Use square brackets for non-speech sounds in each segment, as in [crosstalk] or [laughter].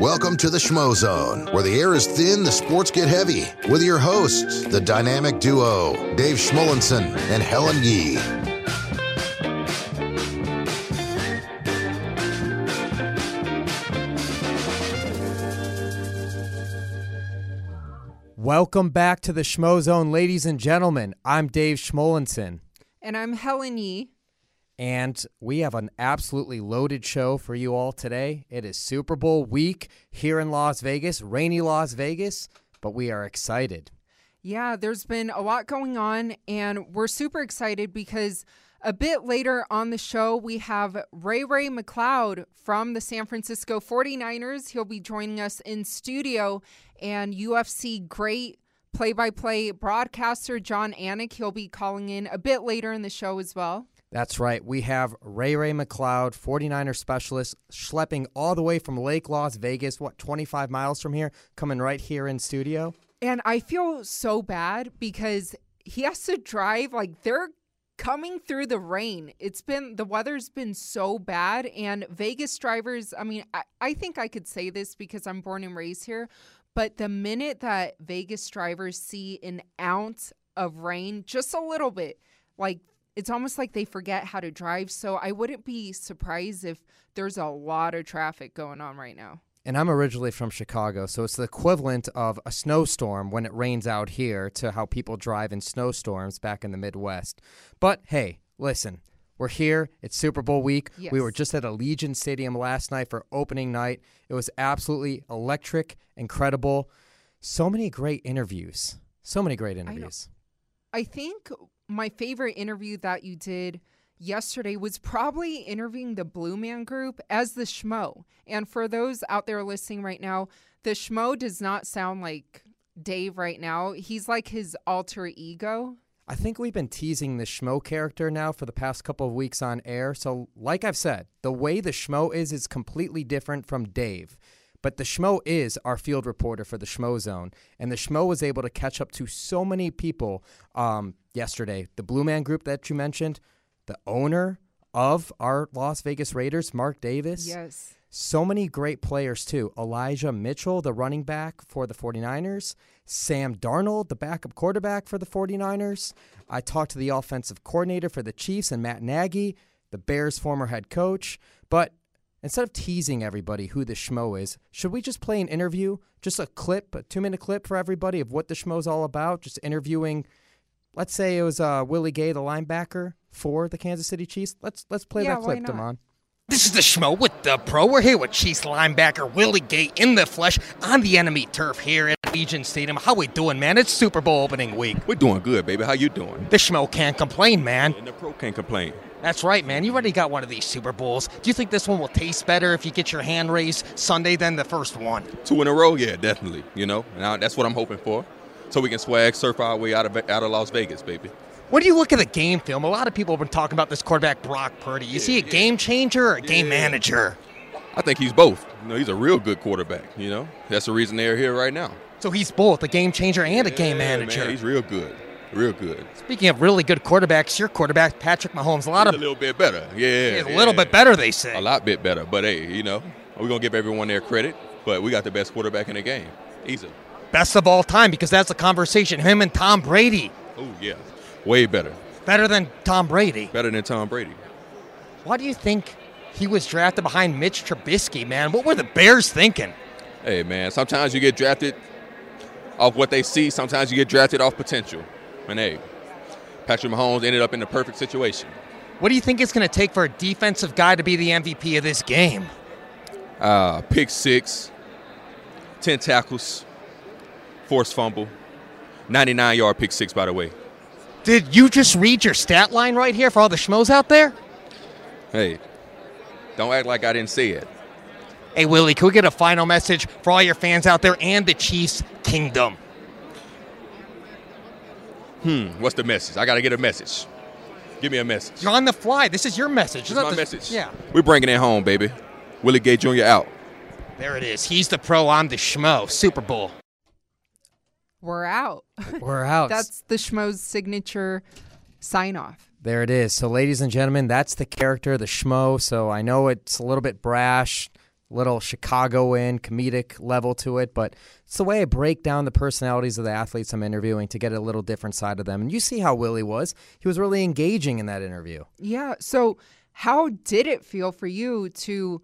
Welcome to the Schmo Zone, where the air is thin, the sports get heavy. With your hosts, the dynamic duo, Dave Schmulenson and Helen Yee. Welcome back to the Schmo Zone, ladies and gentlemen. I'm Dave Schmulenson, And I'm Helen Yee. And we have an absolutely loaded show for you all today. It is Super Bowl week here in Las Vegas, rainy Las Vegas, but we are excited. Yeah, there's been a lot going on, and we're super excited because a bit later on the show, we have Ray Ray McCloud from the San Francisco 49ers. He'll be joining us in studio, and UFC great play by play broadcaster Jon Anik. He'll be calling in a bit later in the show as well. That's right. We have Ray Ray McCloud, 49er specialist, schlepping all the way from Lake Las Vegas, what, 25 miles from here, coming right here in studio. And I feel so bad because he has to drive like they're coming through the rain. It's been the weather's been so bad and Vegas drivers, I mean, I, I think I could say this because I'm born and raised here, but the minute that Vegas drivers see an ounce of rain, just a little bit, like it's almost like they forget how to drive. So I wouldn't be surprised if there's a lot of traffic going on right now. And I'm originally from Chicago, so it's the equivalent of a snowstorm when it rains out here to how people drive in snowstorms back in the Midwest. But hey, listen, we're here. It's Super Bowl week. We were just at Allegiant Stadium last night for opening night. It was absolutely electric, incredible. So many great interviews. So many great interviews. I think my favorite interview that you did yesterday was probably interviewing the Blue Man Group as the Schmo. And for those out there listening right now, the Schmo does not sound like Dave right now. He's like his alter ego. I think we've been teasing the Schmo character now for the past couple of weeks on air. So, like I've said, the way the Schmo is is completely different from Dave. But the Schmo is our field reporter for the Schmo Zone. And the Schmo was able to catch up to so many people um, yesterday. The Blue Man Group that you mentioned, the owner of our Las Vegas Raiders, Mark Davis. Yes. So many great players, too. Elijah Mitchell, the running back for the 49ers. Sam Darnold, the backup quarterback for the 49ers. I talked to the offensive coordinator for the Chiefs and Matt Nagy, the Bears' former head coach. But instead of teasing everybody who the Schmo is, should we just play an interview? Just a clip, a two minute clip for everybody of what the Schmo's all about? Just interviewing, let's say it was uh, Willie Gay, the linebacker for the Kansas City Chiefs. Let's, let's play Yeah, that clip. Damon. This is the Schmo with the Pro. We're here with Chiefs linebacker Willie Gay in the flesh on the enemy turf here at Allegiant Stadium. How we doing, man? It's Super Bowl opening week. We're doing good, baby. How you doing? The Schmo can't complain, man. And the pro can't complain. That's right, man. You already got one of these Super Bowls. Do you think this one will taste better if you get your hand raised Sunday than the first one? Two in a row, yeah, definitely. You know, and I, that's what I'm hoping for, so we can swag surf our way out of out of Las Vegas, baby. When do you look at the game film? A lot of people have been talking about this quarterback Brock Purdy. Is he a game changer or a game manager? I think he's both. You know, he's a real good quarterback. You know, that's the reason they're here right now. So he's both a game changer and a game manager. Man, he's real good, real good. Speaking of really good quarterbacks, your quarterback Patrick Mahomes, a lot He's of a little bit better. Yeah, a little yeah. bit better, they say. A lot bit better. But hey, you know, we're gonna give everyone their credit. But we got the best quarterback in the game. Easy. Best of all time because that's a conversation. Him and Tom Brady, Oh yeah, way better. better than Tom Brady. Better than Tom Brady. Why do you think he was drafted behind Mitch Trubisky, man? What were the Bears thinking? Hey man, sometimes you get drafted off what they see. Sometimes you get drafted off potential. And hey, Patrick Mahomes ended up in the perfect situation. What do you think it's going to take for a defensive guy to be the MVP of this game? Uh, pick six, 10 tackles, forced fumble, 99 yard pick six, by the way. Did you just read your stat line right here for all the schmoes out there? Hey, don't act like I didn't see it. Hey, Willie, can we get a final message for all your fans out there and the Chiefs Kingdom? Hmm, what's the message? I got to get a message. Give me a message. You're on the fly. This is your message. This is my the- message. Yeah. We're bringing it home, baby. Willie Gay Jr. out. There it is. He's the pro. I'm the schmo. Super Bowl. We're out. We're out. [laughs] That's the Schmo's signature sign off. There it is. So, ladies and gentlemen, that's the character, the schmo. So, I know it's a little bit brash, little Chicagoan comedic level to it, but it's the way I break down the personalities of the athletes I'm interviewing to get a little different side of them. And you see how Willie was. He was really engaging in that interview. Yeah. So, how did it feel for you to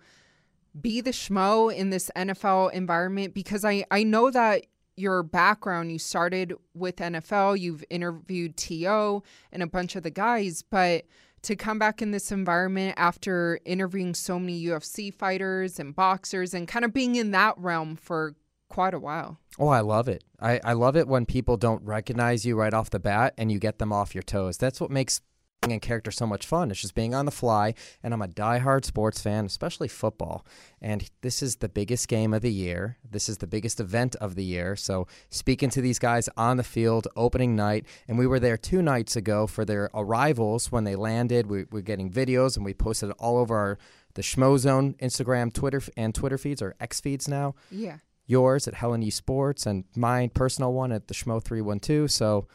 be the schmo in this NFL environment? Because I, I know that your background, you started with NFL, you've interviewed T.O. and a bunch of the guys, but to come back in this environment after interviewing so many UFC fighters and boxers and kind of being in that realm for quite a while. Oh, I love it. I, I love it when people don't recognize you right off the bat and you get them off your toes. That's what makes being in character so much fun. It's just being on the fly. And I'm a diehard sports fan, especially football. And this is the biggest game of the year. This is the biggest event of the year. So speaking to these guys on the field, opening night, and we were there two nights ago for their arrivals when they landed. We, we're getting videos and we posted it all over our the Schmo Zone Instagram, Twitter, and Twitter feeds or X feeds now Yeah. yours at Helen E Sports and my personal one at the Schmo three one two. So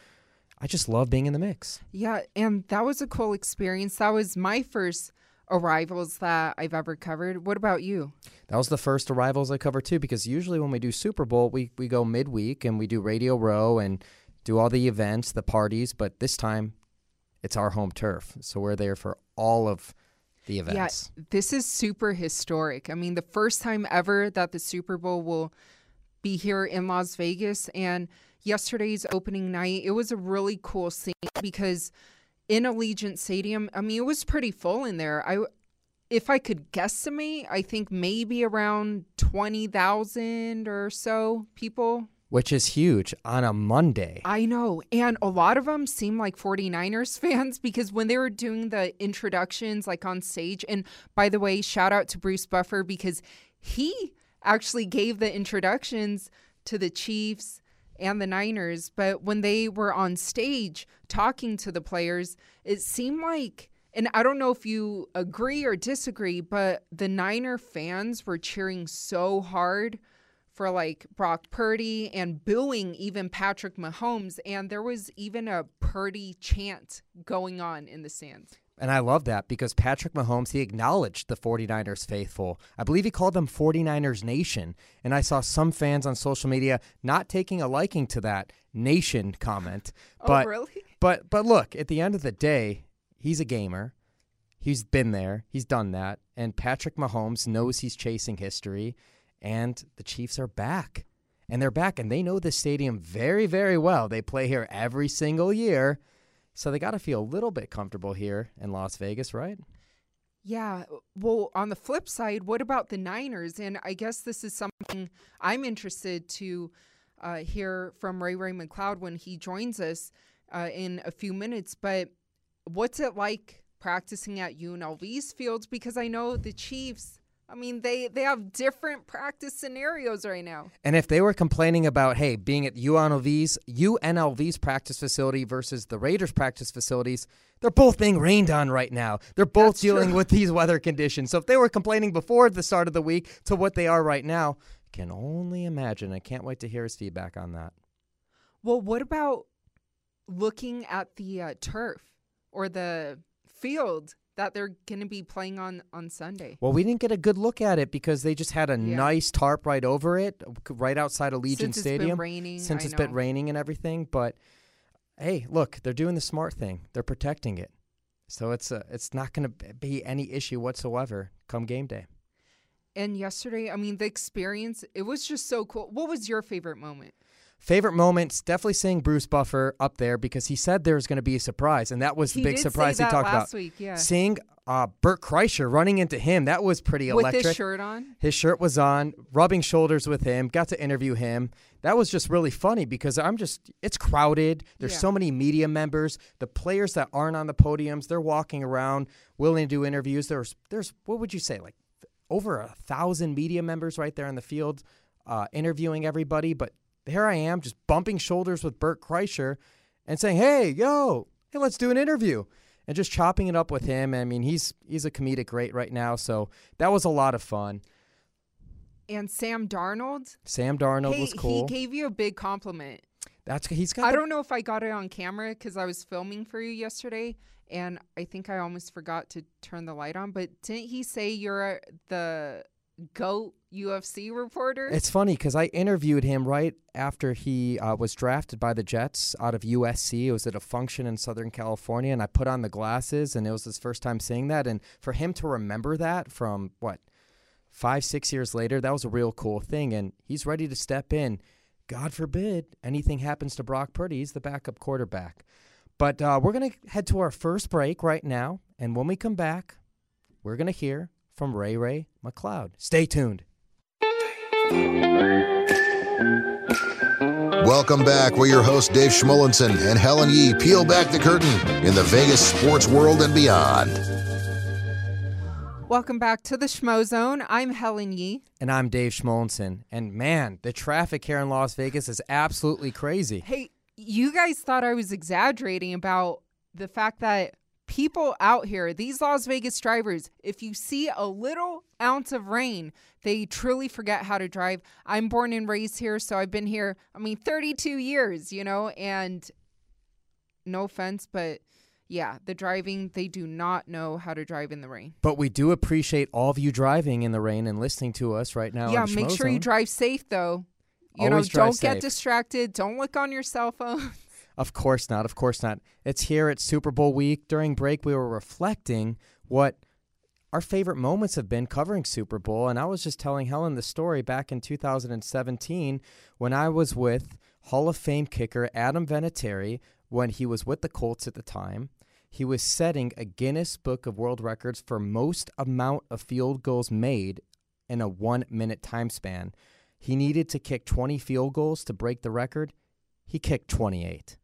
I just love being in the mix. Yeah, and that was a cool experience. That was my first arrivals that I've ever covered. What about you? That was the first arrivals I covered too, because usually when we do Super Bowl, we we go midweek and we do Radio Row and do all the events, the parties. But this time, it's our home turf, so we're there for all of the events. Yeah, this is super historic. I mean, the first time ever that the Super Bowl will be here in Las Vegas. And yesterday's opening night, it was a really cool scene because in Allegiant Stadium, I mean, it was pretty full in there. I, if I could guesstimate, I think maybe around 20,000 or so people Which is huge on a Monday. I know. And a lot of them seem like 49ers [laughs] fans because when they were doing the introductions, like on stage, and by the way, shout out to Bruce Buffer because he actually gave the introductions to the Chiefs and the Niners. But when they were on stage talking to the players, it seemed like. And I don't know if you agree or disagree, but the Niner fans were cheering so hard for like Brock Purdy and booing even Patrick Mahomes. And there was even a Purdy chant going on in the stands. And I love that because Patrick Mahomes, he acknowledged the 49ers faithful. I believe he called them 49ers Nation. And I saw some fans on social media not taking a liking to that nation comment. [laughs] Oh, but, oh, really? But but look, at the end of the day, he's a gamer. He's been there. He's done that. And Patrick Mahomes knows he's chasing history. And the Chiefs are back. And they're back. And they know this stadium very, very well. They play here every single year. So they got to feel a little bit comfortable here in Las Vegas, right? Yeah. Well, on the flip side, what about the Niners? And I guess this is something I'm interested to uh, hear from Ray Ray McCloud when he joins us uh, in a few minutes. But what's it like practicing at UNLV's fields? Because I know the Chiefs. I mean, they they have different practice scenarios right now. And if they were complaining about, hey, being at UNLV's UNLV's practice facility versus the Raiders practice facilities, they're both being rained on right now. They're both That's dealing true. with these weather conditions. So if they were complaining before the start of the week to what they are right now, can only imagine. I can't wait to hear his feedback on that. Well, what about looking at the uh, turf or the field that they're going to be playing on on Sunday? Well, we didn't get a good look at it because they just had a Yeah. nice tarp right over it, right outside Allegiant Since it's been Stadium. raining, since I it's been raining and everything. But hey, look, they're doing the smart thing. They're protecting it, so it's uh, it's not going to be any issue whatsoever come game day. And yesterday, I mean, the experience, it was just so cool. What was your favorite moment? Favorite moments, definitely seeing Bruce Buffer up there because he said there was going to be a surprise, and that was the He big surprise he talked last about. week, yeah. Seeing uh, Bert Kreischer running into him, that was pretty With electric. his shirt on? His shirt was on, rubbing shoulders with him, got to interview him. That was just really funny because I'm just, it's crowded. There's Yeah. so many media members. The players that aren't on the podiums, they're walking around willing to do interviews. There's, there's, what would you say, like over a thousand media members right there in the field, uh, interviewing everybody. But here I am, just bumping shoulders with Bert Kreischer and saying, "Hey, yo, hey, let's do an interview." And just chopping it up with him. I mean, he's he's a comedic great right now, so that was a lot of fun. And Sam Darnold. Sam Darnold hey, was cool. He gave you a big compliment. That's he's got. I the- don't know if I got it on camera because I was filming for you yesterday, and I think I almost forgot to turn the light on. But didn't he say you're the goat UFC reporter? It's funny because I interviewed him right after he uh, was drafted by the Jets out of USC. It was at a function in Southern California, and I put on the glasses, and it was his first time seeing that. And for him to remember that from what five, six years later, that was a real cool thing. And he's ready to step in. God forbid anything happens to Brock Purdy. He's the backup quarterback. But uh, we're going to head to our first break right now. And when we come back, we're going to hear from Ray Ray McCloud. Stay tuned. Welcome back. We're your hosts, Dave Schmulenson and Helen Yee. Peel back the curtain in the Vegas sports world and beyond. Welcome back to the Schmo Zone. I'm Helen Yee. And I'm Dave Schmulenson. And man, the traffic here in Las Vegas is absolutely crazy. Hey, you guys thought I was exaggerating about the fact that people out here, these Las Vegas drivers, if you see a little ounce of rain, they truly forget how to drive. I'm born and raised here, so I've been here, I mean, 32 years, you know, and no offense, but yeah, the driving, they do not know how to drive in the rain. But we do appreciate all of you driving in the rain and listening to us right now. yeah, make sure you drive safe, though. You Always know, don't get distracted. Don't look on your cell phone. [laughs] Of course not. Of course not. It's here at Super Bowl week. During break, we were reflecting what our favorite moments have been covering Super Bowl. And I was just telling Helen the story back in 2017 when I was with Hall of Fame kicker Adam Vinatieri when he was with the Colts at the time. He was setting a Guinness Book of World Records for most amount of field goals made in a one minute time span. He needed to kick 20 field goals to break the record. He kicked 28.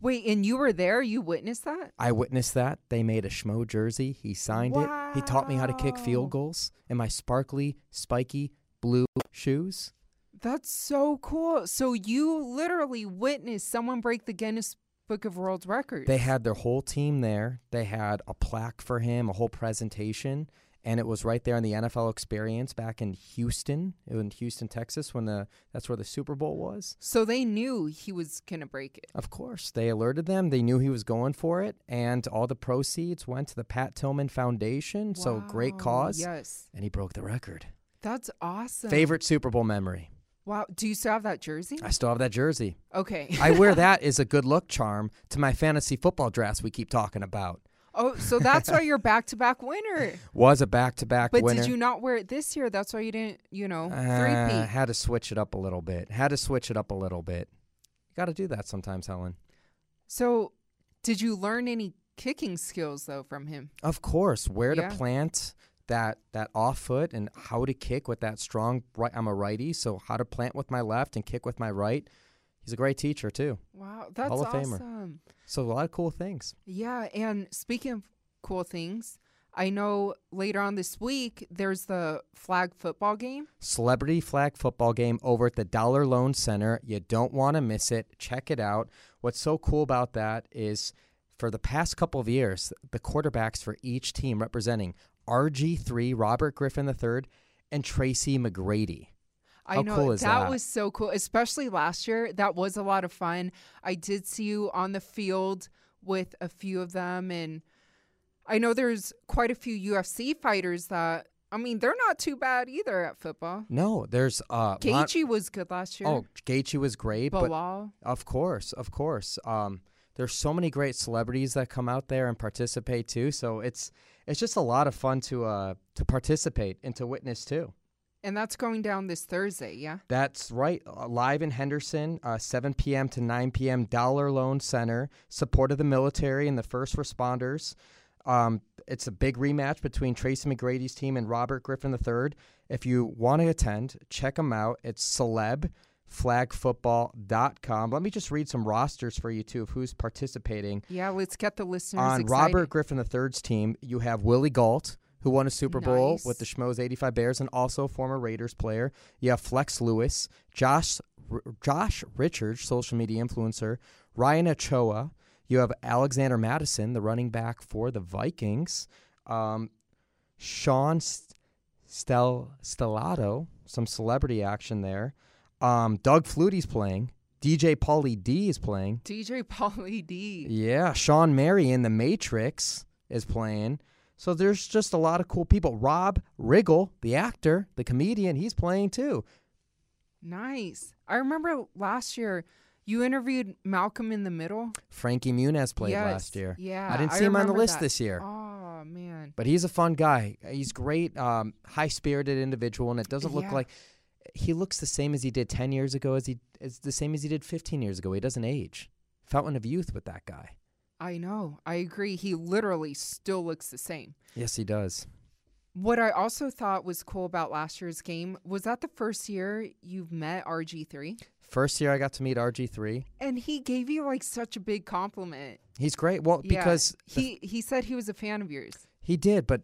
Wait, and you were there? You witnessed that? I witnessed that. They made a Schmo jersey. He signed it. He taught me how to kick field goals in my sparkly, spiky blue shoes. That's so cool. So you literally witnessed someone break the Guinness Book of World Records. They had their whole team there. They had a plaque for him, a whole presentation, and it was right there in the NFL experience back in Houston, in Houston, Texas, when the that's where the Super Bowl was. so they knew he was gonna break it. Of course, they alerted them. They knew he was going for it, and all the proceeds went to the Pat Tillman Foundation. So great cause. Yes, And he broke the record. that's awesome. Favorite Super Bowl memory. Wow. Do you still have that jersey? I still have that jersey. Okay. I wear [laughs] that as a good look charm to my fantasy football drafts we keep talking about. Oh, so that's why you're back to back winner. [laughs] Was a back to back winner. But winner. did you not wear it this year? That's why you didn't. You know, Uh, had to switch it up a little bit. Had to switch it up a little bit. You got to do that sometimes, Helen. So, did you learn any kicking skills though from him? Of course, where Yeah. to plant that that off foot and how to kick with that strong right. I'm a righty, so how to plant with my left and kick with my right. He's a great teacher too. Wow, that's Hall of Famer. awesome. So a lot of cool things. Yeah, and speaking of cool things, I know later on this week there's the flag football game. Celebrity flag football game over at the Dollar Loan Center. You don't want to miss it. Check it out. What's so cool about that is for the past couple of years, the quarterbacks for each team representing RG3, Robert Griffin III, and Tracy McGrady. I How know cool is that? was so cool, especially last year. That was a lot of fun. I did see you on the field with a few of them, and I know there's quite a few UFC fighters that. I mean, they're not too bad either at football. No, there's uh Gaethje was good last year. Oh, Gaethje was great, but Of course, of course. Um, there's so many great celebrities that come out there and participate too. So it's it's just a lot of fun to uh to participate and to witness too. And that's going down this Thursday, yeah? That's right. Uh, live in Henderson, uh, 7 p.m. to 9 p.m. Dollar Loan Center. Support of the military and the first responders. Um, it's a big rematch between Tracy McGrady's team and Robert Griffin III. If you want to attend, check them out. It's celebflagfootball.com. Let me just read some rosters for you too of who's participating. Yeah, let's get the listeners On excited. Robert Griffin III's team, you have Willie Gault, who won a Super Bowl Nice. with the Schmoes 85 Bears and also a former Raiders player. You have Flex Lewis, Josh R- Josh Richards, social media influencer, Ryan Ochoa. You have Alexander Mattison, the running back for the Vikings. Um, Sean Stel Stellato, some celebrity action there. Um, Doug Flutie's playing. DJ Pauly D is playing. DJ Pauly D. Yeah, Sean Mary in The Matrix is playing. So there's just a lot of cool people. Rob Riggle, the actor, the comedian, he's playing too. Nice. I remember last year you interviewed Malcolm in the Middle. Frankie Muniz played Yes. last year. Yeah. I didn't see him on the list that. this year. Oh man. But he's a fun guy. He's great, um, high spirited individual, and it doesn't look Yeah. like he looks the same as he did ten years ago as he is the same as he did fifteen years ago. He doesn't age. Fountain of youth with that guy. I know. I agree. He literally still looks the same. Yes, he does. What I also thought was cool about last year's game was that the first year you've met RG3 First year I got to meet RG3. and he gave you like such a big compliment. He's great. Well, Yeah, because he he said he was a fan of yours. he did, but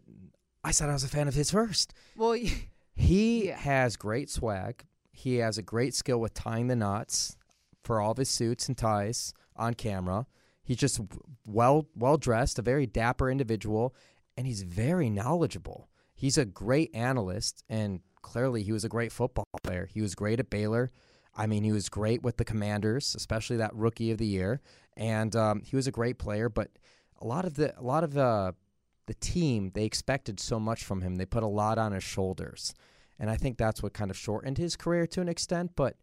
I said I was a fan of his first. Well, [laughs] He Yeah. has great swag. He has a great skill with tying the knots for all of his suits and ties on camera. He's just well well dressed, a very dapper individual, and he's very knowledgeable. He's a great analyst, and clearly he was a great football player. He was great at Baylor. I mean, he was great with the Commanders, especially that Rookie of the Year, and um, he was a great player. But a lot of the a lot of uh, the team they expected so much from him. They put a lot on his shoulders, and I think that's what kind of shortened his career to an extent. But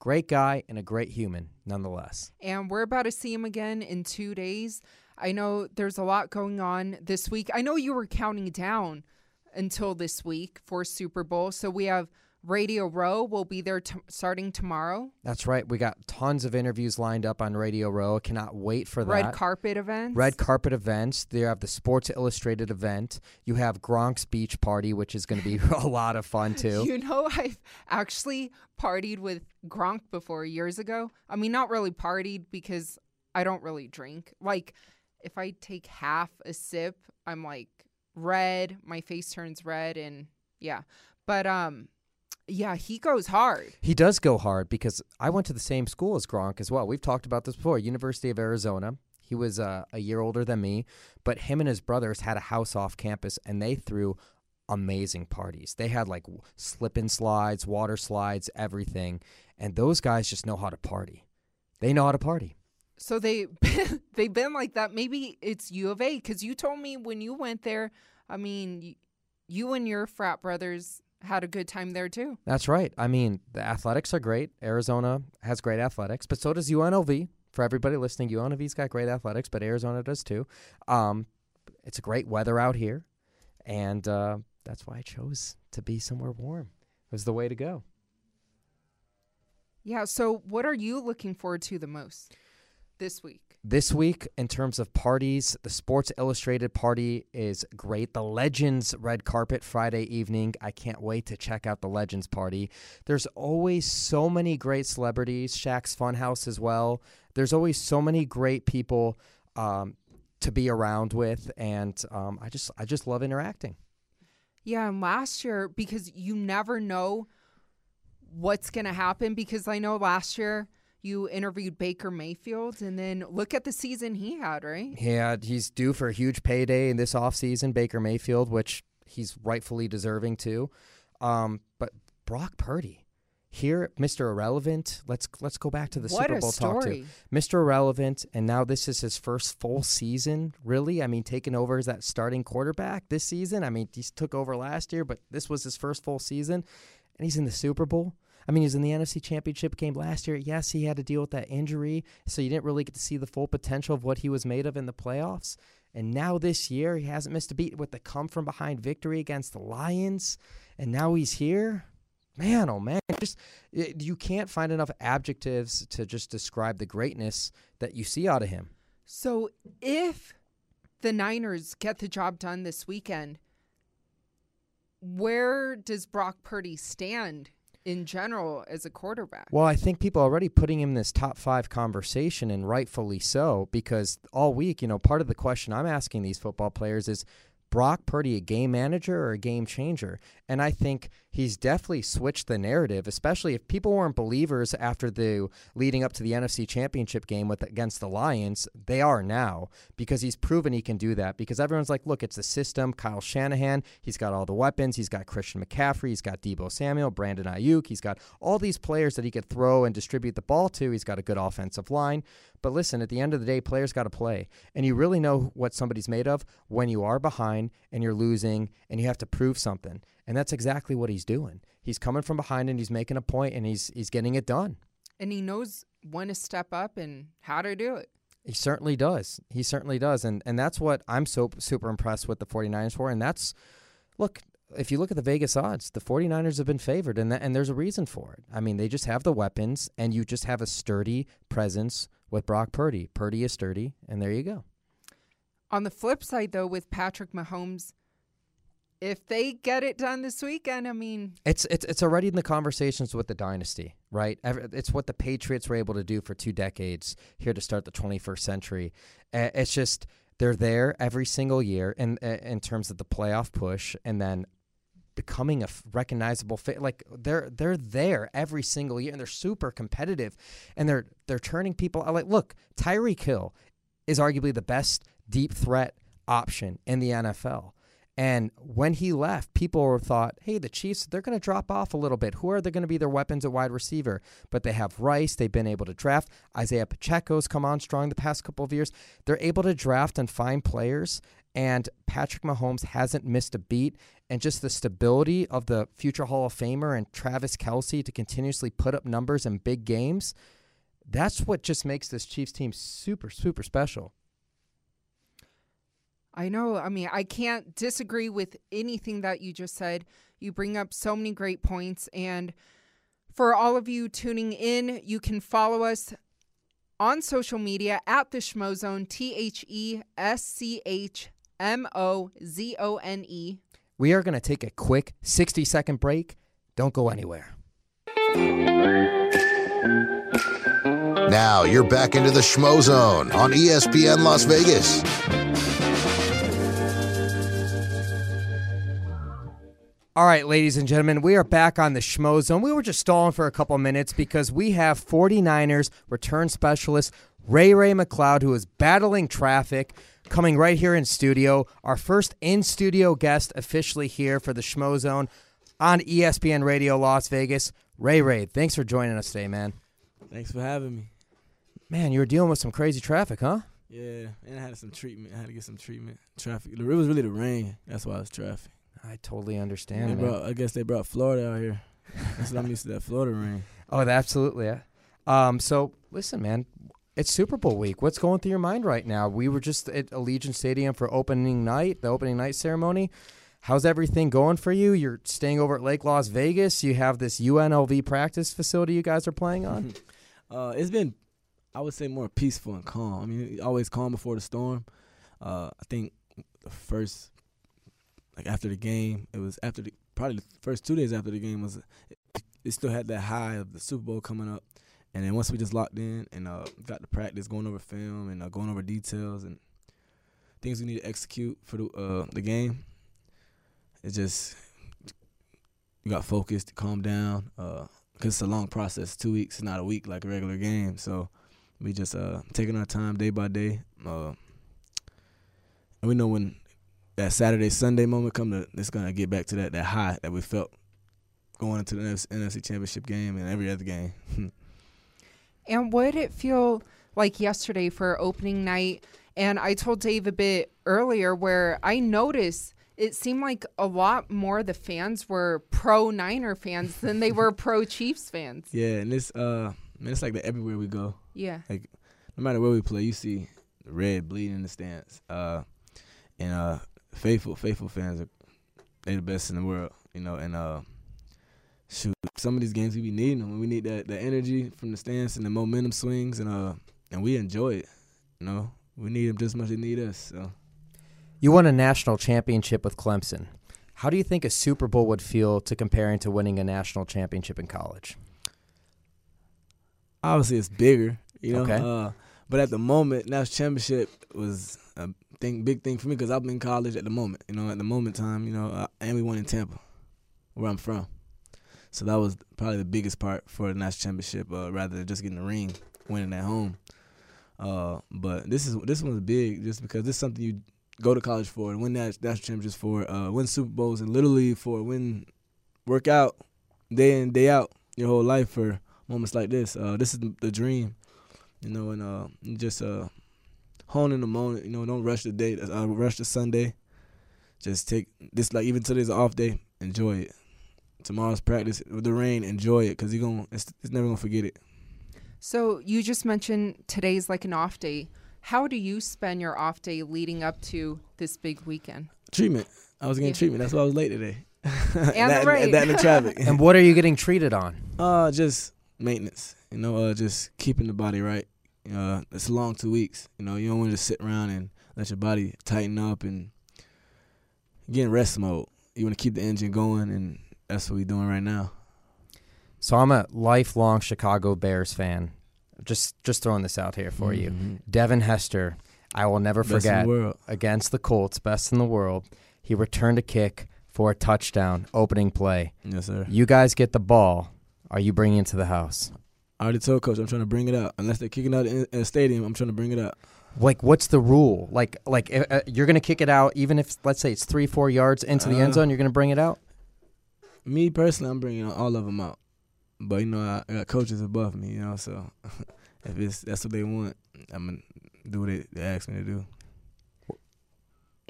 great guy and a great human nonetheless. and we're about to see him again in 2 days. I know there's a lot going on this week. I know you were counting down until this week for Super Bowl. So we have Radio Row will be there t- starting tomorrow. That's right. We got tons of interviews lined up on Radio Row. I cannot wait for that. Red carpet events. Red carpet events. They have the Sports Illustrated event. You have Gronk's beach party, which is going to be [laughs] a lot of fun too. You know, I've actually partied with Gronk before years ago. I mean, not really partied because I don't really drink. Like, if I take half a sip, I'm like red, my face turns red, and yeah. But, um, yeah, he goes hard. He does go hard because I went to the same school as Gronk as well. We've talked about this before. University of Arizona. He was uh, a year older than me, but him and his brothers had a house off campus and they threw amazing parties. They had like slip and slides, water slides, everything. And those guys just know how to party. They know how to party. So they [laughs] they've been like that. Maybe it's U of A because you told me when you went there. I mean, you, you and your frat brothers had a good time there too. That's right. I mean, the athletics are great. Arizona has great athletics, but so does UNLV. For everybody listening, UNLV's got great athletics, but Arizona does too. Um, it's a great weather out here, and uh, that's why I chose to be somewhere warm. It was the way to go. Yeah. So, what are you looking forward to the most this week? This week, in terms of parties, the Sports Illustrated party is great. The Legends red carpet Friday evening. I can't wait to check out the Legends party. There's always so many great celebrities. Shaq's Funhouse as well. There's always so many great people um, to be around with, and um, I just I just love interacting. Yeah. And last year, because you never know what's going to happen, because I know last year you interviewed Baker Mayfield, and then look at the season he had, right? Yeah, he's due for a huge payday in this offseason, Baker Mayfield, which he's rightfully deserving to. Um, but Brock Purdy, here, Mr. Irrelevant. Let's let's go back to the What Super Bowl talk to Mr. Irrelevant, and now this is his first full season. Really, I mean, taking over as that starting quarterback this season. I mean, he took over last year, but this was his first full season, and he's in the Super Bowl. I mean, he was in the NFC Championship game last year. Yes, he had to deal with that injury, so you didn't really get to see the full potential of what he was made of in the playoffs. And now this year, he hasn't missed a beat with the come from behind victory against the Lions, and now he's here. Man, oh man, just you can't find enough adjectives to just describe the greatness that you see out of him. So, if the Niners get the job done this weekend, where does Brock Purdy stand in general as a quarterback? Well, I think people are already putting him in this top five conversation, and rightfully so, because all week, you know, part of the question I'm asking these football players is Brock Purdy a game manager or a game changer? And I think he's definitely switched the narrative, especially if people weren't believers after the leading up to the NFC Championship game with against the Lions. They are now because he's proven he can do that. Because everyone's like, look, it's the system. Kyle Shanahan, he's got all the weapons. He's got Christian McCaffrey. He's got Deebo Samuel, Brandon Aiyuk. He's got all these players that he could throw and distribute the ball to. He's got a good offensive line. But listen, at the end of the day, players got to play. And you really know what somebody's made of when you are behind and you're losing and you have to prove something. And that's exactly what he's doing. He's coming from behind and he's making a point and he's he's getting it done. And he knows when to step up and how to do it. He certainly does. He certainly does. And and that's what I'm so super impressed with the 49ers for. And that's look, if you look at the Vegas odds, the 49ers have been favored and that, and there's a reason for it. I mean, they just have the weapons and you just have a sturdy presence with Brock Purdy. Purdy is sturdy, and there you go. On the flip side, though, with Patrick Mahomes, if they get it done this weekend, I mean, it's it's it's already in the conversations with the dynasty, right? It's what the Patriots were able to do for two decades here to start the 21st century. It's just they're there every single year in in terms of the playoff push, and then becoming a recognizable fit. Like they're they're there every single year, and they're super competitive, and they're they're turning people. Out. Like look, Tyreek Hill is arguably the best deep threat option in the NFL. And when he left, people thought, hey, the Chiefs, they're going to drop off a little bit. Who are they going to be their weapons at wide receiver? But they have Rice. They've been able to draft. Isaiah Pacheco's come on strong the past couple of years. They're able to draft and find players. And Patrick Mahomes hasn't missed a beat. And just the stability of the future Hall of Famer and Travis Kelce to continuously put up numbers in big games, that's what just makes this Chiefs team super, super special. I know. I mean, I can't disagree with anything that you just said. You bring up so many great points. And for all of you tuning in, you can follow us on social media at the Schmozone, T H E S C H M O Z O N E. We are going to take a quick 60 second break. Don't go anywhere. Now you're back into the Schmozone on ESPN Las Vegas. All right, ladies and gentlemen, we are back on the Schmo Zone. We were just stalling for a couple minutes because we have 49ers return specialist Ray Ray McCloud, who is battling traffic, coming right here in studio. Our first in studio guest officially here for the Schmo Zone on ESPN Radio Las Vegas. Ray Ray, thanks for joining us today, man. Thanks for having me. Man, you were dealing with some crazy traffic, huh? Yeah, and I had some treatment. I had to get some treatment. Traffic. It was really the rain. That's why it's traffic. I totally understand. Brought, I guess they brought Florida out here. That's what I'm used to that Florida rain. [laughs] Oh, absolutely. Yeah. Um, so listen, man, it's Super Bowl week. What's going through your mind right now? We were just at Allegiant Stadium for opening night, the opening night ceremony. How's everything going for you? You're staying over at Lake Las Vegas. You have this UNLV practice facility you guys are playing on. [laughs] uh, it's been, I would say, more peaceful and calm. I mean, always calm before the storm. Uh, I think the first like after the game, it was after the probably the first two days after the game was it, it still had that high of the Super Bowl coming up, and then once we just locked in and uh, got to practice, going over film and uh, going over details and things we need to execute for the uh, the game, it just you got focused, calm down, because uh, it's a long process. Two weeks, not a week like a regular game. So we just uh, taking our time day by day. Uh, and we know when that Saturday Sunday moment come to it's gonna get back to that that high that we felt going into the NFC Championship game and every other game. [laughs] and what did it feel like yesterday for opening night? And I told Dave a bit earlier where I noticed it seemed like a lot more the fans were pro Niner fans than they were [laughs] pro Chiefs fans. Yeah, and it's uh man, it's like that everywhere we go. Yeah. Like no matter where we play, you see red bleeding in the stands. Uh and uh faithful, faithful fans are they the best in the world, you know. And uh, shoot, some of these games we be needing them. We need that that energy from the stands and the momentum swings, and uh, and we enjoy it. You know, we need them just as much as they need us. So. You won a national championship with Clemson. How do you think a Super Bowl would feel to comparing to winning a national championship in college? Obviously, it's bigger, you know. Okay. Uh, but at the moment, national championship was a thing, big thing for me because I'm in college at the moment. You know, at the moment time, you know, uh, and we won in Tampa, where I'm from. So that was probably the biggest part for the national championship, uh, rather than just getting the ring, winning at home. Uh, but this is this one's big just because this is something you go to college for and win that national championships for, uh, win Super Bowls and literally for win, work out day in day out your whole life for moments like this. Uh, this is the dream, you know, and uh, just uh, hone in the moment. You know, don't rush the day, uh, rush the Sunday. Just take this like even today's an off day, enjoy it. Tomorrow's practice with the rain, enjoy it because you're gonna it's, it's never gonna forget it. So you just mentioned today's like an off day. How do you spend your off day leading up to this big weekend? Treatment. I was getting Yeah. treatment. That's why I was late today. And [laughs] that, the rain. that and the traffic. [laughs] And what are you getting treated on? Uh, just maintenance. You know, uh, just keeping the body right. Uh, it's a long two weeks. You know, you don't want to just sit around and let your body tighten up and get in rest mode. You want to keep the engine going, and that's what we're doing right now. So I'm a lifelong Chicago Bears fan. Just just throwing this out here for you. Mhm. Devin Hester, I will never Best in the forget world. against the Colts, best in the world. He returned a kick for a touchdown, opening play. Yes, sir. You guys get the ball. Are you bringing it to the house? I already told coach I'm trying to bring it out. Unless they're kicking out in, a stadium, I'm trying to bring it out. Like, what's the rule? Like, like uh, uh, you're gonna kick it out, even if let's say it's three, four yards into the end Uh, zone. You're gonna bring it out. Me personally, I'm bringing all of them out. But you know, I, I got coaches above me. You know, so [laughs] if it's that's what they want, I'm gonna do what they, they ask me to do.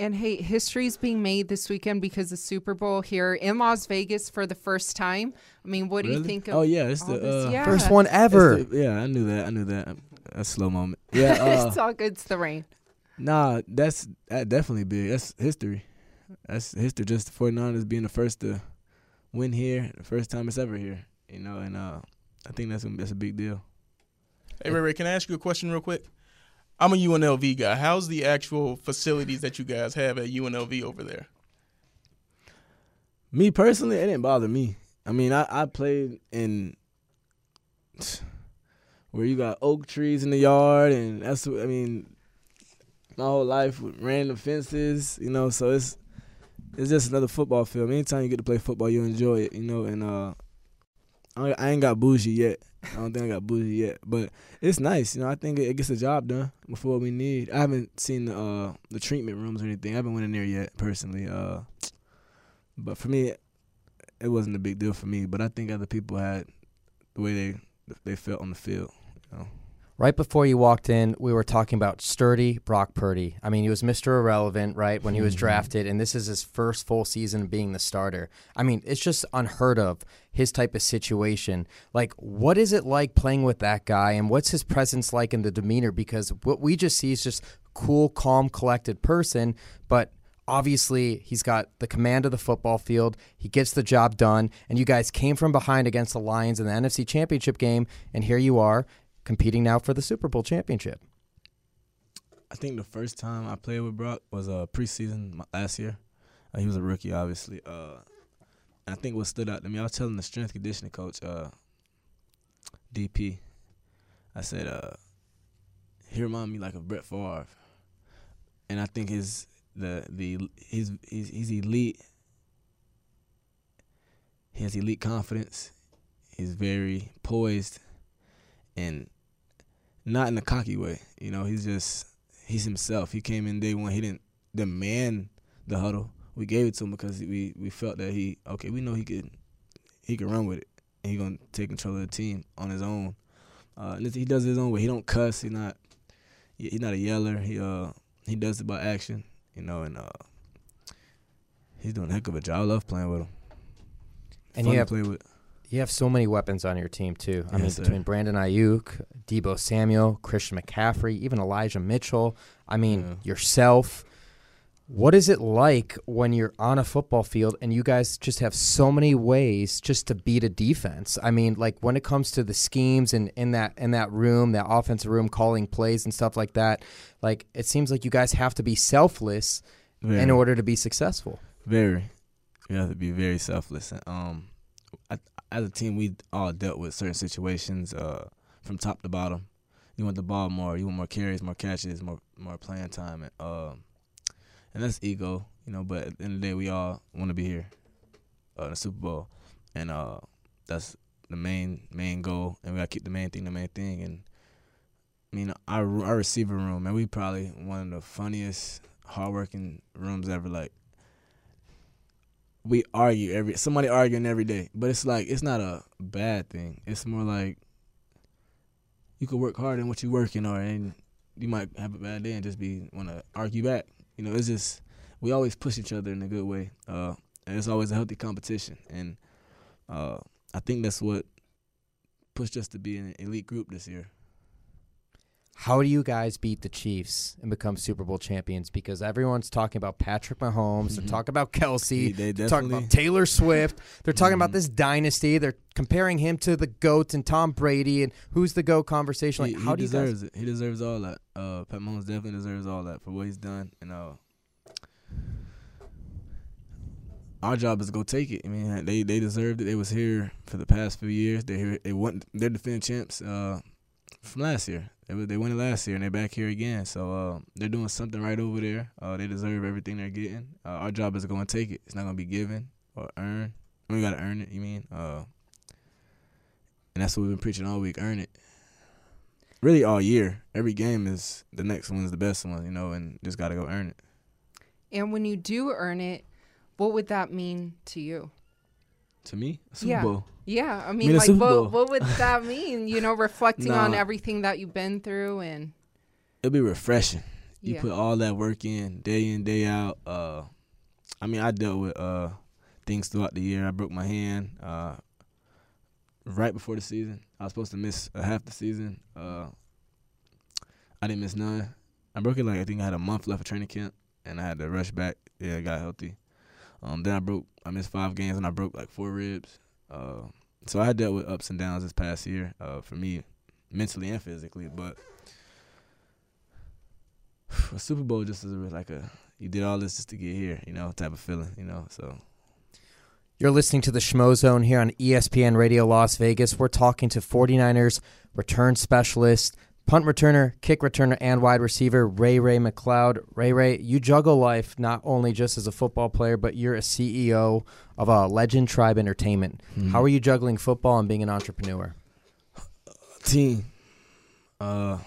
And hey, history is being made this weekend because the Super Bowl here in Las Vegas for the first time. I mean, what do you think of Oh yeah, it's all the this? uh, yeah. First one ever. the- yeah, I knew that. I knew that. A slow moment. [laughs] Yeah. Uh, it's all good. It's the rain. Nah, that's that definitely big. That's history. That's history. Just the 49ers being the first to win here, the first time it's ever here. You know, and uh, I think that's a, that's a big deal. Hey, Ray, Ray, can I ask you a question real quick? I'm a UNLV guy. How's the actual facilities that you guys have at UNLV over there? Me personally, it didn't bother me. I mean, I, I played in where you got oak trees in the yard, and that's what I mean. My whole life with random fences, you know. So it's it's just another football field. Anytime you get to play football, you enjoy it, you know. And uh, I, I ain't got bougie yet. I don't think I got bougie yet, but it's nice. You know, I think it, it gets the job done before we need. I haven't seen the uh, the treatment rooms or anything. I haven't went in there yet personally. Uh, but for me, it wasn't a big deal for me. But I think other people had the way they they felt on the field. You know. Right before you walked in, we were talking about sturdy Brock Purdy. I mean, he was Mr. Irrelevant, right, when he was Mhm. drafted, and this is his first full season being the starter. I mean, it's just unheard of, his type of situation. Like, what is it like playing with that guy, and what's his presence like in the demeanor? Because what we just see is just cool, calm, collected person, but obviously he's got the command of the football field. He gets the job done, and you guys came from behind against the Lions in the NFC Championship game, and here you are competing now for the Super Bowl championship. I think the first time I played with Brock was uh, preseason last year. Uh, he was a rookie, obviously. Uh, and I think what stood out to me, I was telling the strength conditioning coach, uh, DP, I said, uh, he reminded me like of Brett Favre, and I think his the the he's he's, he's elite. He has elite confidence. He's very poised, and not in a cocky way. You know, he's just he's himself. He came in day one. He didn't demand the huddle. We gave it to him because we we felt that he okay. We know he could he could run with it. And he gonna take control of the team on his own. Uh, and he does his own way. He don't cuss. He not he, he not a yeller. He uh he does it by action. You know, and uh he's doing a heck of a job. I love playing with him. And Fun you to have play with. You have so many weapons on your team too. I mean, Yes, sir. between Brandon Aiyuk, Deebo Samuel, Christian McCaffrey, even Elijah Mitchell. I mean, Yeah. yourself. What is it like when you're on a football field and you guys just have so many ways just to beat a defense? I mean, like when it comes to the schemes and in that in that room, that offensive room, calling plays and stuff like that. Like it seems like you guys have to be selfless in order to be successful. Very. You have to be very selfless. Um, as a team, we all dealt with certain situations uh, from top to bottom. You want the ball more. You want more carries, more catches, more more playing time. And uh, and that's ego, you know. But at the end of the day, we all want to be here, uh, in the Super Bowl, and uh, that's the main main goal, and we gotta keep the main thing the main thing. And I mean, our our receiver room, man, we probably one of the funniest, hardworking rooms ever. Like we argue every somebody arguing every day, but it's like it's not a bad thing. It's more like you could work hard in what you're working on, and you might have a bad day and just be want to argue back. You know, it's just we always push each other in a good way, uh, and it's always a healthy competition. And uh, I think that's what pushed us to be an elite group this year. How do you guys beat the Chiefs and become Super Bowl champions? Because everyone's talking about Patrick Mahomes, they're [laughs] talking about Kelce, They- they're talking about Taylor Swift, they're talking about Mhm. this dynasty. They're comparing him to the goats and Tom Brady and who's the goat conversation. Like, he, how he do you guys? deserves it. He deserves all that. Uh, Pat Mahomes definitely deserves all that for what he's done. And uh, our job is to go take it. I mean, they they deserved it. They was here for the past few years. They here. They won. They're defending champs uh, from last year. They they won it last year, and they're back here again. So uh, they're doing something right over there. Uh, they deserve everything they're getting. Uh, our job is going to take it. It's not gonna be given or earned. We gotta earn it. You mean? Uh, and that's what we've been preaching all week. Earn it really all year. Every game is the next one is the best one, you know, and just gotta go earn it. And when you do earn it, what would that mean to you? To me, Super yeah. Bowl. Yeah. I mean mean, like, what, what would that [laughs] mean? You know, reflecting on everything that you've been through and. It'll be refreshing. You Yeah. put all that work in, day in, day out. Uh, I mean, I dealt with uh things throughout the year. I broke my hand uh right before the season. I was supposed to miss a half the season. Uh, I didn't miss none. I broke it like I think I had a month left of training camp, and I had to rush back. Yeah, I got healthy. Um, then I broke. I missed five games, and I broke like four ribs. Uh, so I dealt with ups and downs this past year. Uh, for me, mentally and physically, but [sighs] a Super Bowl just is like a you did all this just to get here, you know, type of feeling, you know. So You're listening to the Schmo Zone here on ESPN Radio Las Vegas. We're talking to 49ers return specialist, punt returner, kick returner, and wide receiver Ray Ray McCloud. Ray Ray, you juggle life not only just as a football player, but you're a CEO of a Legend Tribe Entertainment. Mhm. How are you juggling football and being an entrepreneur? team, uh,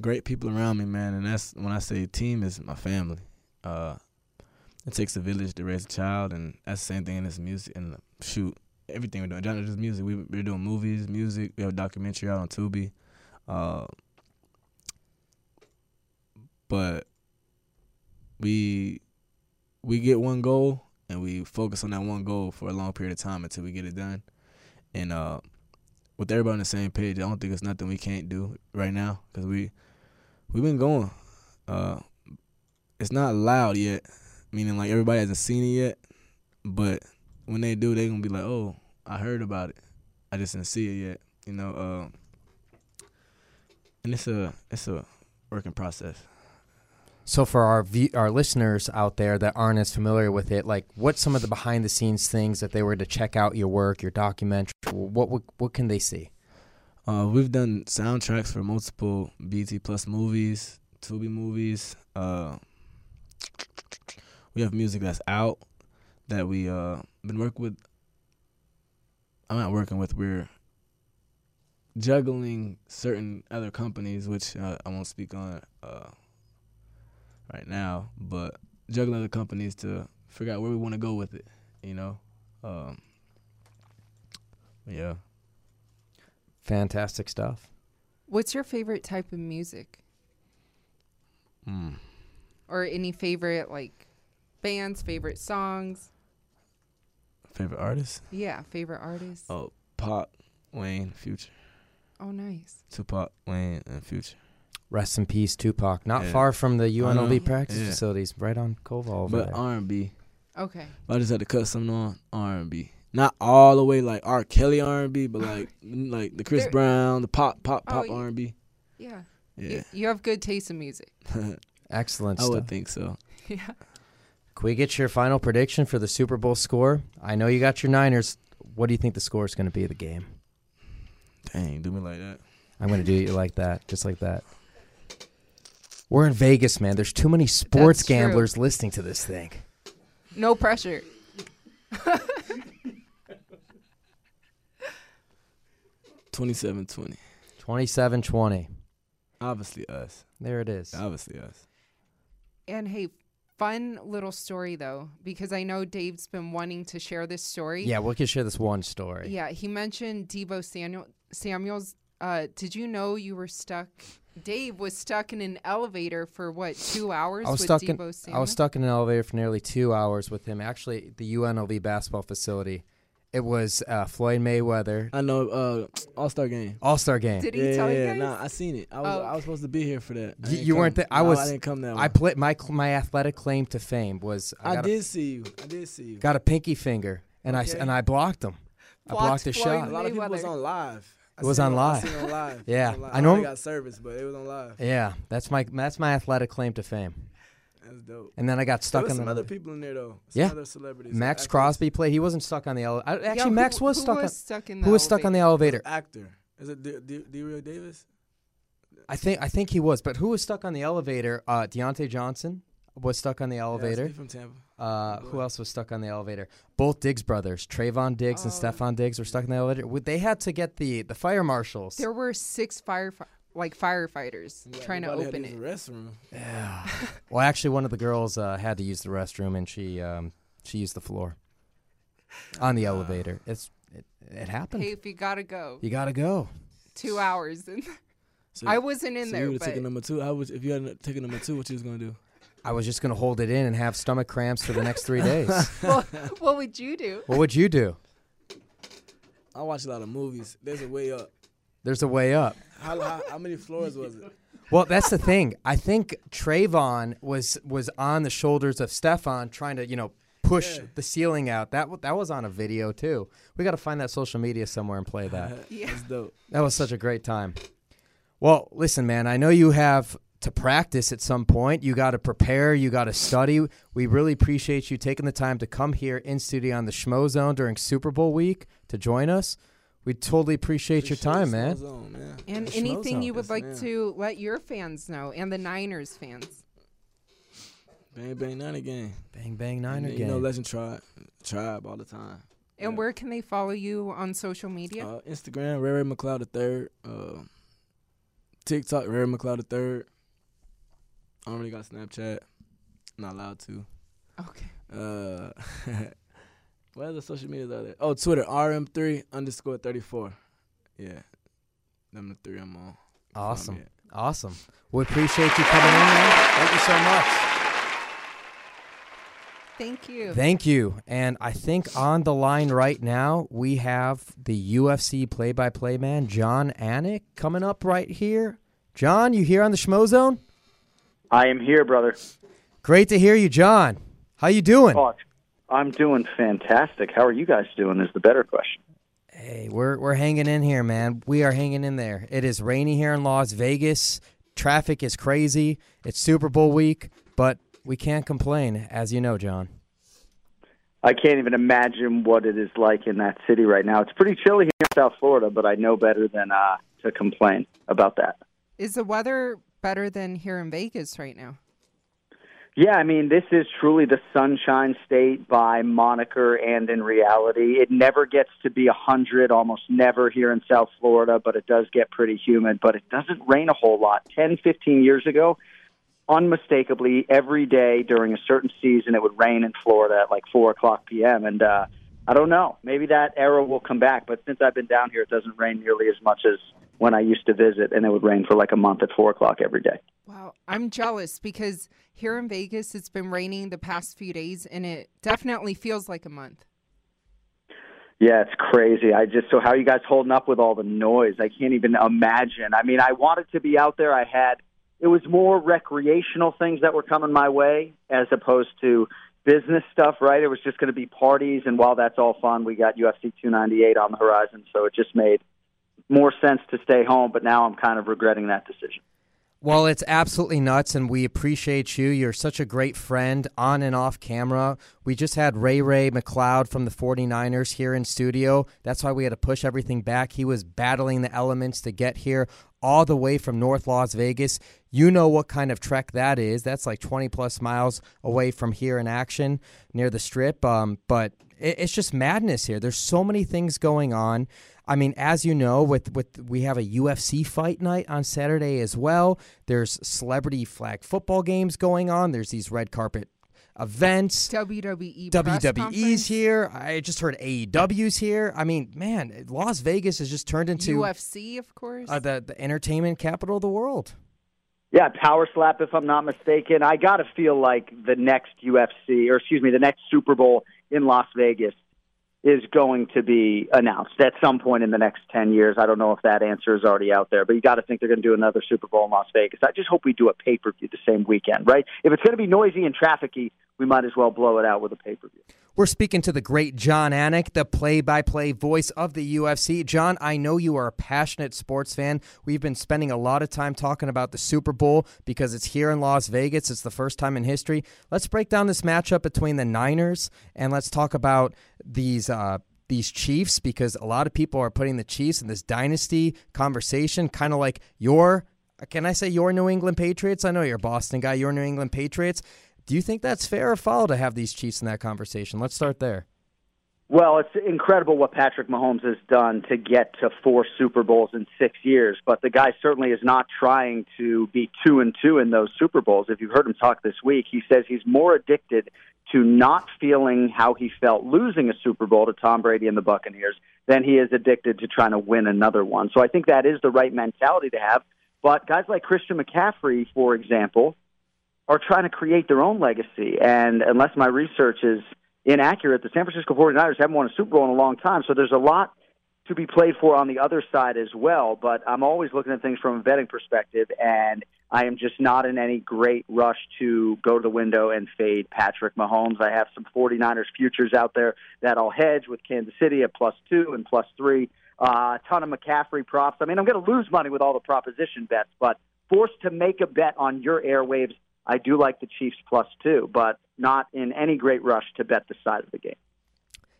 great people around me, man, and that's when I say team is my family. Uh, it takes a village to raise a child, and that's the same thing in this music and shoot everything we're doing. Not just music, we we're doing movies, music. We have a documentary out on Tubi. Uh, but we we get one goal and we focus on that one goal for a long period of time until we get it done. And uh, with everybody on the same page, I don't think it's nothing we can't do right now because we we've been going. Uh, it's not loud yet, meaning like everybody hasn't seen it yet. But when they do, they're gonna be like, "Oh, I heard about it. I just didn't see it yet." You know. Uh, and it's a it's a working process. So for our view, our listeners out there that aren't as familiar with it, like what's some of the behind the scenes things that they were to check out your work, your documentary? What what, what can they see? Uh, we've done soundtracks for multiple BT Plus movies, Tubi movies. Uh, we have music that's out that we uh been working with. I'm not working with. We're juggling certain other companies, which uh, I won't speak on uh, right now, but juggling other companies to figure out where we want to go with it. You know, um, yeah. Fantastic stuff. What's your favorite type of music? Mm. Or any favorite, like, bands, favorite songs? Favorite artist? Yeah, favorite artists. Oh, Pop, Wayne, Future. Oh, nice. Tupac, Wayne, and Future. Rest in peace, Tupac. Not Yeah. far from the I know, UNLV practice yeah. facilities, right on Koval. But there. R and B. Okay. I just had to cut something on R and B. Not all the way like R. Kelly R and B, but [laughs] like like the Chris There- Brown, the pop pop Oh, pop yeah. R and B. Yeah. Yeah, You, you have good taste in music. [laughs] Excellent I stuff. would think so. yeah. Can we get your final prediction for the Super Bowl score? I know you got your Niners. What do you think the score is going to be of the game? Dang, do me like that. I'm going to do you like that, just like that. We're in Vegas, man. There's too many sports That's true. gamblers listening to this thing. No pressure. Twenty-seven twenty. Twenty-seven twenty. Obviously us. There it is. Obviously us. And hey, fun little story though, because I know Dave's been wanting to share this story. Yeah, we can share this one story. Yeah, he mentioned Deebo Samuel, Samuels. Uh, did you know you were stuck? Dave was stuck in an elevator for what two hours I was with stuck Deebo in Samuel. I was stuck in an elevator for nearly two hours with him. Actually, the UNLV basketball facility. It was uh, Floyd Mayweather I know. Uh, All Star game. All Star game. Did he yeah, tell you yeah, guys? Nah, I seen it. I was Oh, I was supposed to be here for that. I Y- didn't you weren't come. there. I No, was. I didn't come that I played my my athletic claim to fame was I, I got, did see you. I did see you. A, got a pinky finger and I s- Okay. and I blocked him. I Blocked blocked the Floyd shot. A lot of people was on live. I It was on live. seen on live. Yeah, was on live. I I know- only got service, but it was on live. Yeah, that's my that's my athletic claim to fame. That's dope. And then I got There stuck was in some the other people in there though. Some Yeah. other celebrities. Max actors. Crosby played. He wasn't stuck on the elevator. Yeah, Actually, who- Max was who stuck. was on, stuck in the who was stuck on the elevator? Actor. Is it D- D- D- Davis? I think I think he was, but who was stuck on the elevator? Uh, Diontae Johnson was stuck on the elevator. he's from Tampa. Uh, who else was stuck on the elevator? Both Diggs brothers, Trevon Diggs and Oh. Stefon Diggs, were stuck in the elevator. Would- They had to get the the fire marshals. There were six fire like firefighters Yeah, trying to everybody had open to it. the restroom. Yeah. well, actually, one of the girls uh, had to use the restroom, and she um, she used the floor on the elevator. It's it, it happened. Hey, if you gotta go, You gotta go. two hours. And So, I wasn't in so there, you would have but taken number two. How would if you hadn't taken number two? What you was gonna do? I was just gonna hold it in and have stomach cramps for the next three days. [laughs] [laughs] well, what would you do? what would you do? I watch a lot of movies. There's a way up. There's a way up. How, how, how many floors was it? Well, that's the thing. I think Trevon was was on the shoulders of Stefon, trying to you know push Yeah. the ceiling out. That w- that was on a video too. We got to find that social media somewhere and play that. Yeah. [laughs] That's dope. That was such a great time. Well, listen, man. I know you have to practice at some point. You got to prepare. You got to study. We really appreciate you taking the time to come here in studio on the Schmo Zone during Super Bowl week to join us. We totally appreciate your time, man. Zone, man. And The anything you would Yes, like ma'am. to let your fans know and the Niners fans. Bang bang nine again. Bang bang niner again. you know, Legend Tribe, Tribe all the time. And Yeah. where can they follow you on social media? Uh, Instagram, Ray Ray McCloud the third. Uh, TikTok, Ray Ray McCloud the third. I don't really got Snapchat. Not allowed to. okay. Uh, [laughs] what other social medias are there? Oh, Twitter, RM3 underscore 34. Yeah. Them the three I'm on. Awesome. me at. Awesome. We appreciate you coming in, man. Thank you so much. Thank you. Thank you. And I think on the line right now, we have the UFC play by play man, Jon Anik, coming up right here. Jon, you here on the Schmo Zone? I am here, brother. Great to hear you, Jon. How you doing? Oh, I'm doing fantastic. How are you guys doing? Is the better question. Hey, we're we're hanging in here, man. We are hanging in there. It is rainy here in Las Vegas. Traffic is crazy. It's Super Bowl week, but we can't complain, as you know, Jon. I can't even imagine what it is like in that city right now. It's pretty chilly here in South Florida, but I know better than uh, to complain about that. Is the weather better than here in Vegas right now? Yeah, I mean, this is truly the sunshine state by moniker and in reality. It never gets to be a 100, almost never here in South Florida, but it does get pretty humid. But it doesn't rain a whole lot. 10, 15 years ago, unmistakably, every day during a certain season, it would rain in Florida at like 4 o'clock p.m. And uh, I don't know. Maybe that era will come back. But since I've been down here, it doesn't rain nearly as much as when I used to visit, and it would rain for like a month at 4 o'clock every day. Wow, I'm jealous because here in Vegas it's been raining the past few days and it definitely feels like a month. Yeah, it's crazy. I just so how are you guys holding up with all the noise? I can't even imagine. I mean, I wanted to be out there. I had it was more recreational things that were coming my way as opposed to business stuff, right? It was just going to be parties and while that's all fun, we got UFC 298 on the horizon, so it just made more sense to stay home, but now I'm kind of regretting that decision. Well, it's absolutely nuts, and we appreciate you. You're such a great friend on and off camera. We just had Ray Ray McCloud from the 49ers here in studio. That's why we had to push everything back. He was battling the elements to get here all the way from North Las Vegas. You know what kind of trek that is. That's like 20 plus miles away from here in action near the strip. Um, but it's just madness here. There's so many things going on. I mean, as you know, with with we have a UFC fight night on Saturday as well. There's celebrity flag football games going on. There's these red carpet events. WWE WWE's here. I just heard AEW's here. I mean, man, Las Vegas has just turned into UFC, of course, uh, the the entertainment capital of the world. Yeah, Power Slap, if I'm not mistaken. I got to feel like the next UFC, or excuse me, the next Super Bowl in Las Vegas is going to be announced at some point in the next 10 years. I don't know if that answer is already out there, but you got to think they're going to do another Super Bowl in Las Vegas. I just hope we do a pay per view the same weekend, right? If it's going to be noisy and trafficy, we might as well blow it out with a pay per view. We're speaking to the great Jon Anik, the play by play voice of the UFC. Jon, I know you are a passionate sports fan. We've been spending a lot of time talking about the Super Bowl because it's here in Las Vegas. It's the first time in history. Let's break down this matchup between the Niners and let's talk about these. Uh, these Chiefs, because a lot of people are putting the Chiefs in this dynasty conversation, kind of like your can I say your New England Patriots? I know you're a Boston guy, your New England Patriots. Do you think that's fair or foul to have these Chiefs in that conversation? Let's start there. Well, it's incredible what Patrick Mahomes has done to get to four Super Bowls in six years, but the guy certainly is not trying to be two and two in those Super Bowls. If you've heard him talk this week, he says he's more addicted to not feeling how he felt losing a Super Bowl to Tom Brady and the Buccaneers than he is addicted to trying to win another one. So I think that is the right mentality to have. But guys like Christian McCaffrey, for example, are trying to create their own legacy. And unless my research is inaccurate, the San Francisco 49ers haven't won a Super Bowl in a long time. So there's a lot to be played for on the other side as well. But I'm always looking at things from a betting perspective, and I am just not in any great rush to go to the window and fade Patrick Mahomes. I have some 49ers futures out there that I'll hedge with Kansas City at plus two and plus three. Uh, a ton of McCaffrey props. I mean, I'm going to lose money with all the proposition bets, but forced to make a bet on your airwaves I do like the Chiefs plus two, but not in any great rush to bet the side of the game.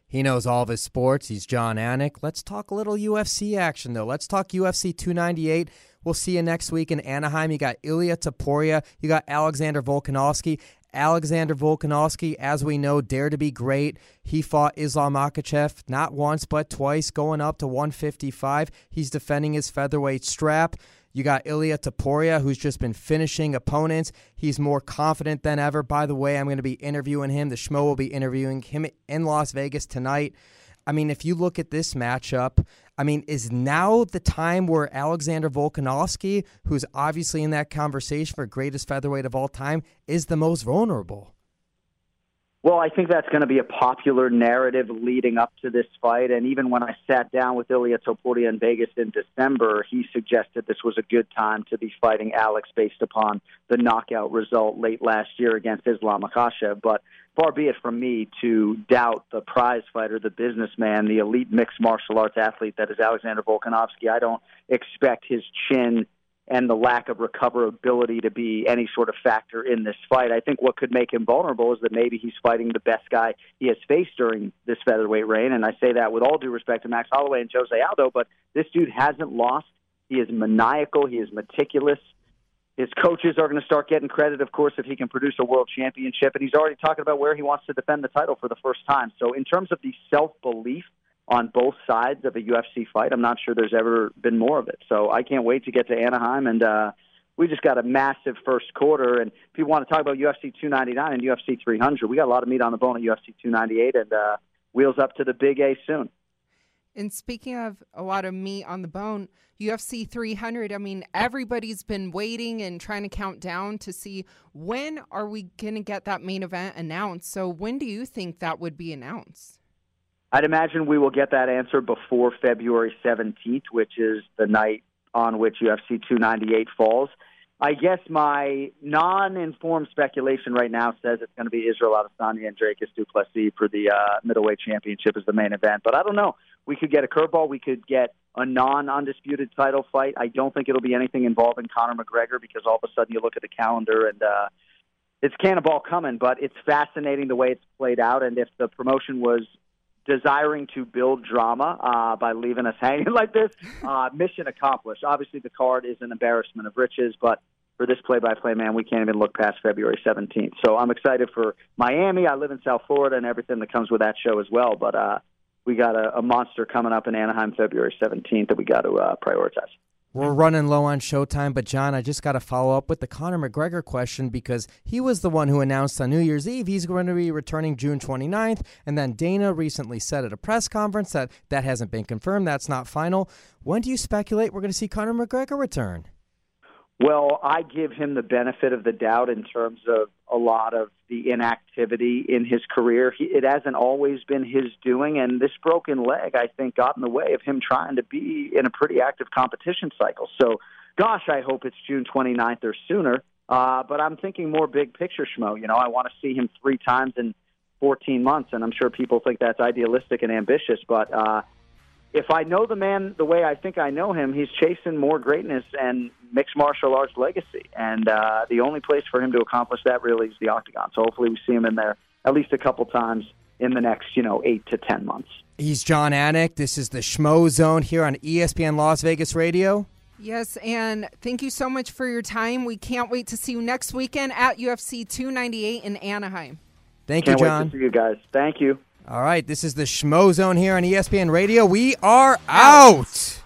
He knows all of his sports. He's Jon Anik. Let's talk a little UFC action, though. Let's talk UFC 298. We'll see you next week in Anaheim. You got Ilya Topuria. You got Alexander Volkanovski. Alexander Volkanovski, as we know, dare to be great. He fought Islam Makhachev not once but twice, going up to 155. He's defending his featherweight strap. You got Ilya Topuria, who's just been finishing opponents. He's more confident than ever. By the way, I'm going to be interviewing him. The Schmo will be interviewing him in Las Vegas tonight. I mean, if you look at this matchup, I mean, is now the time where Alexander Volkanovski, who's obviously in that conversation for greatest featherweight of all time, is the most vulnerable? Well, I think that's going to be a popular narrative leading up to this fight. And even when I sat down with Ilya Topuria in Vegas in December, he suggested this was a good time to be fighting Alex based upon the knockout result late last year against Islam Makhachev. But far be it from me to doubt the prize fighter, the businessman, the elite mixed martial arts athlete that is Alexander Volkanovski. I don't expect his chin and the lack of recoverability to be any sort of factor in this fight. I think what could make him vulnerable is that maybe he's fighting the best guy he has faced during this featherweight reign. And I say that with all due respect to Max Holloway and Jose Aldo, but this dude hasn't lost. He is maniacal. He is meticulous. His coaches are going to start getting credit, of course, if he can produce a world championship. And he's already talking about where he wants to defend the title for the first time. So, in terms of the self belief on both sides of a UFC fight. I'm not sure there's ever been more of it. So I can't wait to get to Anaheim and uh we just got a massive first quarter and if you want to talk about UFC 299 and UFC 300, we got a lot of meat on the bone at UFC 298 and uh wheels up to the big A soon. And speaking of a lot of meat on the bone, UFC 300, I mean, everybody's been waiting and trying to count down to see when are we going to get that main event announced. So when do you think that would be announced? I'd imagine we will get that answer before February 17th, which is the night on which UFC 298 falls. I guess my non-informed speculation right now says it's going to be Israel Adesanya and Dricus Du Plessis for the uh, middleweight championship as the main event. But I don't know. We could get a curveball. We could get a non-undisputed title fight. I don't think it'll be anything involving Conor McGregor because all of a sudden you look at the calendar and uh, it's cannonball coming. But it's fascinating the way it's played out, and if the promotion was desiring to build drama uh, by leaving us [laughs] hanging like this, uh, mission accomplished. Obviously, the card is an embarrassment of riches, but for this play-by-play man, we can't even look past February 17th. So I'm excited for Miami. I live in South Florida and everything that comes with that show as well. But uh, we got a, a monster coming up in Anaheim February 17th that we got to uh, prioritize. We're running low on showtime, but Jon, I just got to follow up with the Conor McGregor question because he was the one who announced on New Year's Eve he's going to be returning June 29th. And then Dana recently said at a press conference that that hasn't been confirmed. That's not final. When do you speculate we're going to see Conor McGregor return? Well, I give him the benefit of the doubt in terms of a lot of the inactivity in his career. He, it hasn't always been his doing, and this broken leg, I think, got in the way of him trying to be in a pretty active competition cycle. So, gosh, I hope it's June 29th or sooner. Uh, but I'm thinking more big picture, Schmo. You know, I want to see him three times in 14 months, and I'm sure people think that's idealistic and ambitious, but uh, if I know the man the way I think I know him, he's chasing more greatness and mixed martial arts legacy. And uh, the only place for him to accomplish that really is the octagon. So hopefully we see him in there at least a couple times in the next, you know, eight to ten months. He's Jon Anik. This is the Schmo Zone here on ESPN Las Vegas Radio. Yes, and thank you so much for your time. We can't wait to see you next weekend at UFC 298 in Anaheim. Thank Can't you, Jon. wait to see you guys. Thank you. All right, this is the Schmo Zone here on ESPN Radio. We are out.